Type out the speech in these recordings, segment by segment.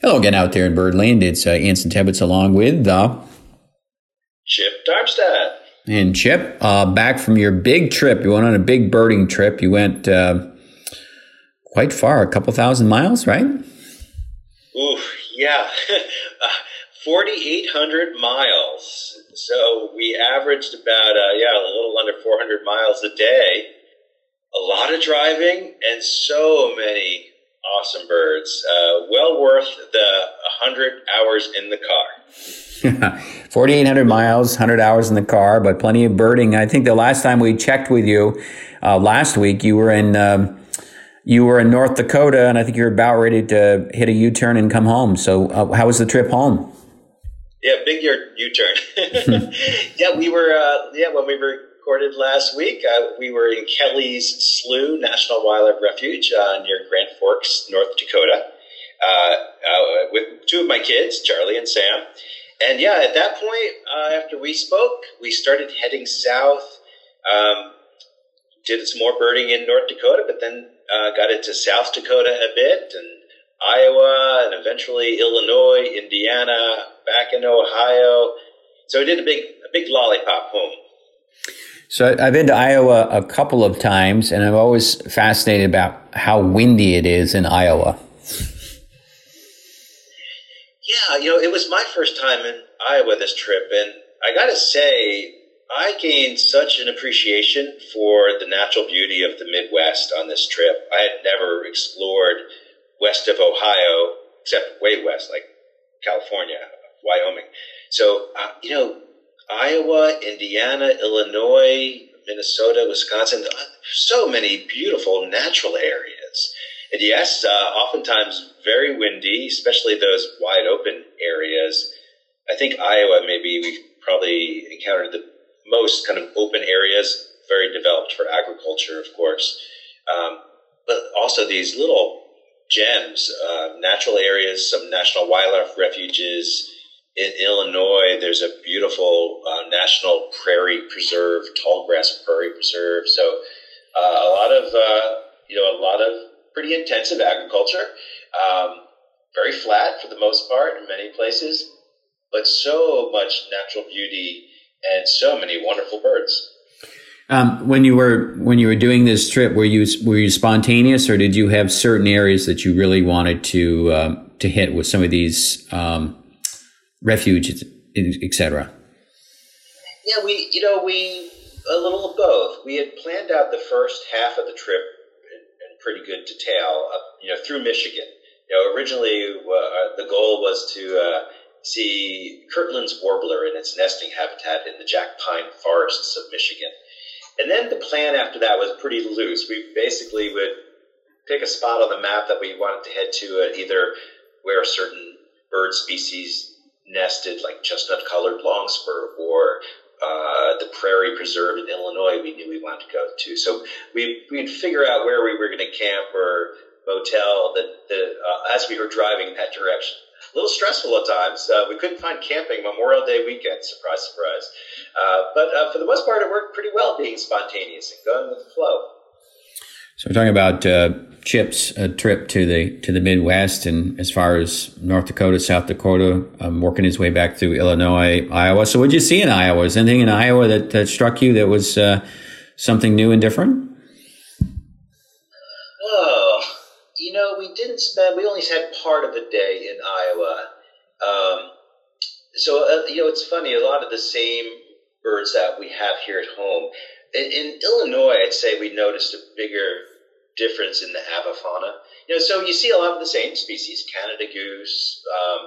Hello again out there in Birdland. It's uh, Anson Tebbetts along with uh, Chip Darmstadt. And Chip, uh, back from your big trip. You went on a big birding trip. You went uh, quite far, a couple thousand miles, right? Ooh, yeah. 4,800 miles. So we averaged about, uh, yeah, a little under 400 miles a day. A lot of driving and so many awesome birds. Uh, well worth the 100 hours in the car. 4,800 miles, 100 hours in the car, but plenty of birding. I think the last time we checked with you uh, last week, you were in. Um, you were in North Dakota, and I think you're about ready to hit a U-turn and come home. So, uh, how was the trip home? Yeah, big yard U-turn. yeah, we were. Uh, yeah, when we were recorded last week. Uh, we were in Kelly's Slough National Wildlife Refuge uh, near Grand Forks, North Dakota, uh, uh, with two of my kids, Charlie and Sam. And yeah, at that point, uh, after we spoke, we started heading south. Um, did some more birding in North Dakota, but then got into South Dakota a bit and Iowa, and eventually Illinois, Indiana, back in Ohio. So we did a big, a big lollipop home. So I've been to Iowa a couple of times, and I'm always fascinated about how windy it is in Iowa. Yeah, you know, it was my first time in Iowa this trip, and I got to say, I gained such an appreciation for the natural beauty of the Midwest on this trip. I had never explored west of Ohio, except way west, like California, Wyoming. So, uh, you know, Iowa, Indiana, Illinois, Minnesota, Wisconsin, so many beautiful natural areas. And yes, uh, oftentimes very windy, especially those wide open areas. I think Iowa, maybe we've probably encountered the most kind of open areas, very developed for agriculture, of course. Um, but also these little gems, uh, natural areas, some national wildlife refuges, in Illinois, there's a beautiful uh, national prairie preserve, tall grass prairie preserve. So uh, a lot of uh, you know a lot of pretty intensive agriculture, um, very flat for the most part in many places, but so much natural beauty and so many wonderful birds. Um, when you were when you were doing this trip, were you were you spontaneous, or did you have certain areas that you really wanted to um, to hit with some of these um, refuge, etc. Yeah, we you know we a little of both. We had planned out the first half of the trip in, in pretty good detail, uh, you know, through Michigan. You know, originally uh, the goal was to uh, see Kirtland's warbler in its nesting habitat in the jack pine forests of Michigan. And then the plan after that was pretty loose. We basically would pick a spot on the map that we wanted to head to, uh, either where a certain bird species nested like chestnut collared longspur or uh, the prairie preserve in Illinois we knew we wanted to go to. So we, we'd figure out where we were going to camp or motel that, that uh, as we were driving in that direction. A little stressful at times. Uh, we couldn't find camping Memorial Day weekend. Surprise, surprise. Uh, but uh, for the most part, it worked pretty well being spontaneous and going with the flow. So we're talking about uh, Chip's trip to the to the Midwest and as far as North Dakota, South Dakota, um, working his way back through Illinois, Iowa. So, what did you see in Iowa? Was anything in Iowa that, that struck you that was uh, something new and different? Oh, you know, we didn't spend. We only had part of a day in Iowa. Um, so, uh, you know, it's funny. A lot of the same birds that we have here at home. In, in Illinois, I'd say we noticed a bigger difference in the avifauna. You know, so you see a lot of the same species: Canada goose, um,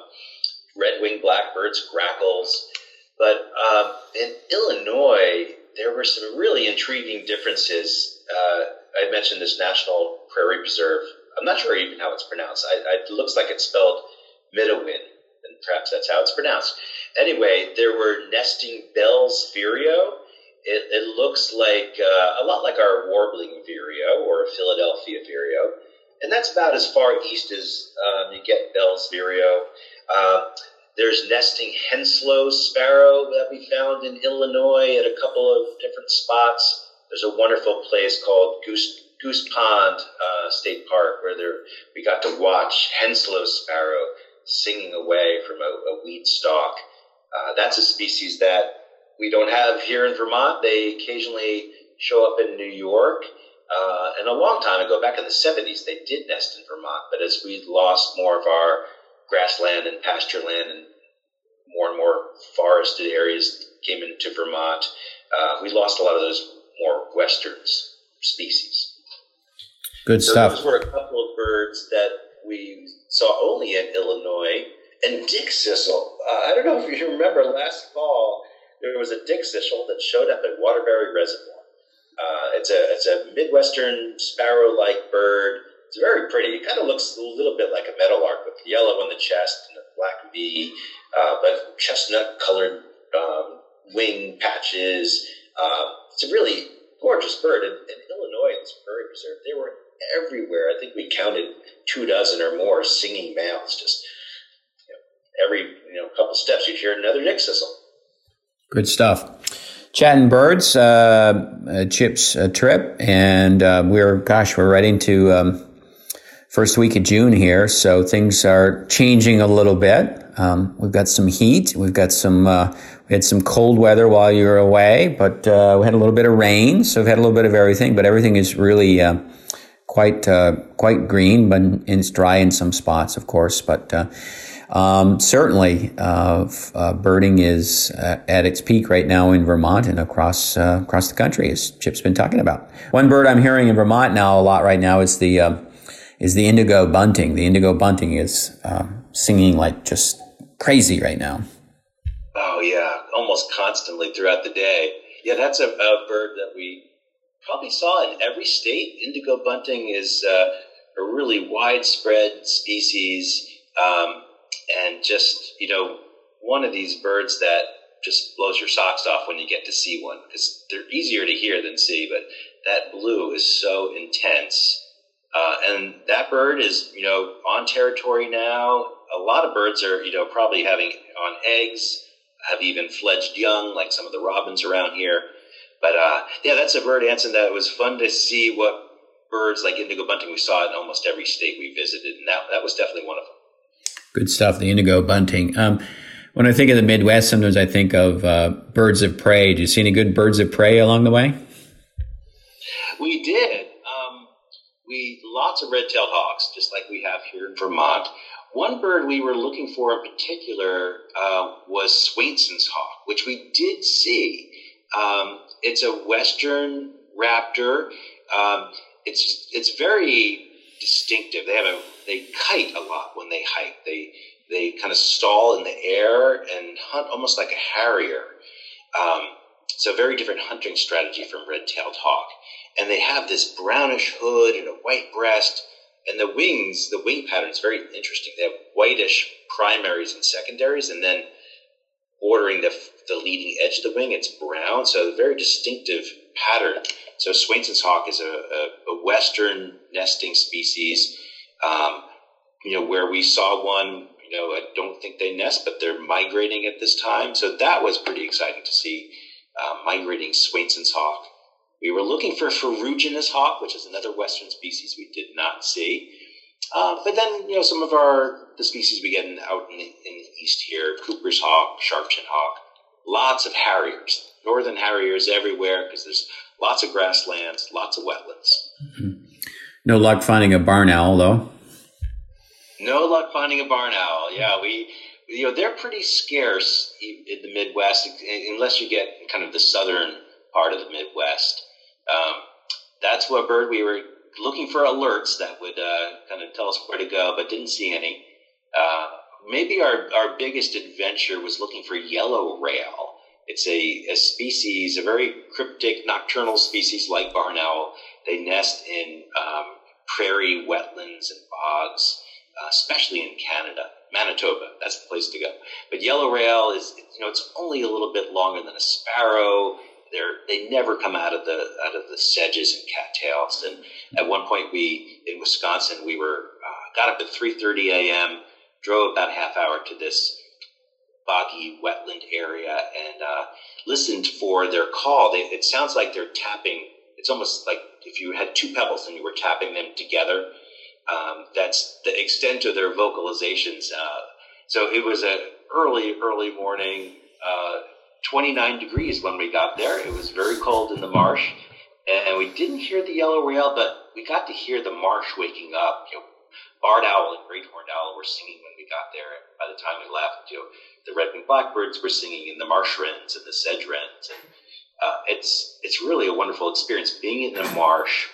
red-winged blackbirds, grackles. But um, in Illinois, there were some really intriguing differences. Uh, I mentioned this national prairie preserve. I'm not sure even how it's pronounced. I, it looks like it's spelled Midewin, and perhaps that's how it's pronounced. Anyway, there were nesting Bell's vireo, it, it looks like uh, a lot like our warbling vireo or a Philadelphia vireo, and that's about as far east as um, you get Bell's vireo. Uh, there's nesting Henslow sparrow that we found in Illinois at a couple of different spots. There's a wonderful place called Goose Goose Pond uh, State Park where there we got to watch Henslow sparrow singing away from a, a weed stalk. Uh, that's a species that we don't have here in Vermont. They occasionally show up in New York. Uh, and a long time ago, back in the 70s, they did nest in Vermont. But as we lost more of our grassland and pasture land and more and more forested areas came into Vermont, uh, we lost a lot of those more western species. Good so stuff. Those were a couple of birds that we saw only in Illinois. And dickcissel. Uh, I don't know if you remember last fall, there was a dickcissel that showed up at Waterbury Reservoir. Uh, it's a it's a midwestern sparrow-like bird. It's very pretty. It kind of looks a little bit like a meadowlark with yellow on the chest and a black V, uh, but chestnut-colored um, wing patches. Uh, it's a really gorgeous bird. In, in Illinois, this bird reserve, they were everywhere. I think we counted two dozen or more singing males. Just you know, every you know couple steps, you'd hear another dickcissel. Good stuff. Chatting birds, uh, uh, Chip's uh, trip, and uh, we're gosh, we're right into um, first week of June here, so things are changing a little bit. Um, we've got some heat, we've got some uh, we had some cold weather while you were away, but uh, we had a little bit of rain, so we've had a little bit of everything. But everything is really quite quite green, but it's dry in some spots, of course, but. Um, certainly, uh, uh, birding is uh, at its peak right now in Vermont and across uh, across the country, as Chip's been talking about. One bird I'm hearing in Vermont now a lot right now is the uh, is the indigo bunting. The indigo bunting is um, singing like just crazy right now. Oh yeah, almost constantly throughout the day. Yeah, that's a, a bird that we probably saw in every state. Indigo bunting is uh, a really widespread species. Um, and just you know one of these birds that just blows your socks off when you get to see one because they're easier to hear than see but that blue is so intense. Uh, and that bird is you know on territory now. A lot of birds are you know probably having on eggs have even fledged young like some of the robins around here. But uh, yeah that's a bird anson that was fun to see what birds like indigo bunting we saw in almost every state we visited and that, that was definitely one of them Good stuff. The indigo bunting. Um, when I think of the Midwest, sometimes I think of uh, birds of prey. Do you see any good birds of prey along the way? We did. Um, we lots of red-tailed hawks, just like we have here in Vermont. One bird we were looking for in particular uh, was Swainson's hawk, which we did see. Um, it's a western raptor. Um, it's it's very distinctive. They have a they kite a lot when they hike. They they kind of stall in the air and hunt almost like a harrier. Um, so very different hunting strategy from red-tailed hawk. And they have this brownish hood and a white breast, and the wings, the wing pattern is very interesting. They have whitish primaries and secondaries, and then bordering the, the leading edge of the wing, it's brown. So a very distinctive pattern. So Swainson's hawk is a, a, a western nesting species um, you know, where we saw one, you know, I don't think they nest, but they're migrating at this time. So that was pretty exciting to see uh, migrating Swainson's hawk. We were looking for ferruginous hawk, which is another western species we did not see. Uh, but then, you know, some of our the species we get in, out in the, in the east here, Cooper's hawk, sharp-shin hawk, lots of harriers, northern harriers everywhere because there's lots of grasslands, lots of wetlands. Mm-hmm. No luck finding a barn owl, though. No luck finding a barn owl. Yeah, we, you know, they're pretty scarce in the Midwest, unless you get kind of the southern part of the Midwest. Um, that's what bird we were looking for alerts that would uh, kind of tell us where to go, but didn't see any. Uh, maybe our, our biggest adventure was looking for yellow rail. It's a, a species, a very cryptic nocturnal species like barn owl. They nest in um, prairie wetlands and bogs, uh, especially in Canada. Manitoba, that's the place to go. But yellow rail is, you know, it's only a little bit longer than a sparrow. They're, they never come out of the out of the sedges and cattails. And at one point, we in Wisconsin, we were uh, got up at 3:30 a.m., drove about half hour to this boggy wetland area, and uh, listened for their call. They, it sounds like they're tapping. It's almost like if you had two pebbles and you were tapping them together. Um, that's the extent of their vocalizations. Uh, So it was a early, early morning, uh, 29 degrees when we got there. It was very cold in the marsh, and we didn't hear the yellow rail, but we got to hear the marsh waking up. You know, barred owl and great horned owl were singing when we got there. And By the time we left, you know, the red-winged blackbirds were singing, and the marsh wrens and the sedge wrens, and uh, it's it's really a wonderful experience being in the marsh.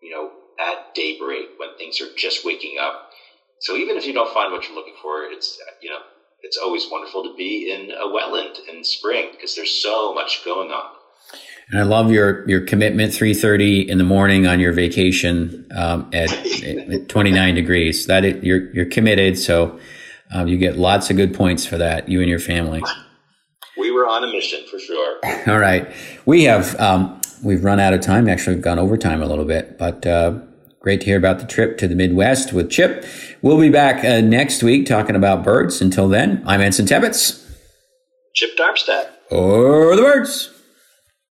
You know, at daybreak when things are just waking up. So even if you don't find what you're looking for, it's you know it's always wonderful to be in a wetland in spring because there's so much going on. And I love your your commitment. Three thirty in the morning on your vacation um, at, at, 29 degrees. That it, you're you're committed. So um, you get lots of good points for that. You and your family. We were on a mission for sure. All right, we have um, we've run out of time. Actually, we've gone overtime a little bit, but. Uh, Great to hear about the trip to the Midwest with Chip. We'll be back uh, next week talking about birds. Until then, I'm Anson Tebbetts. Chip Darmstadt. Or the birds.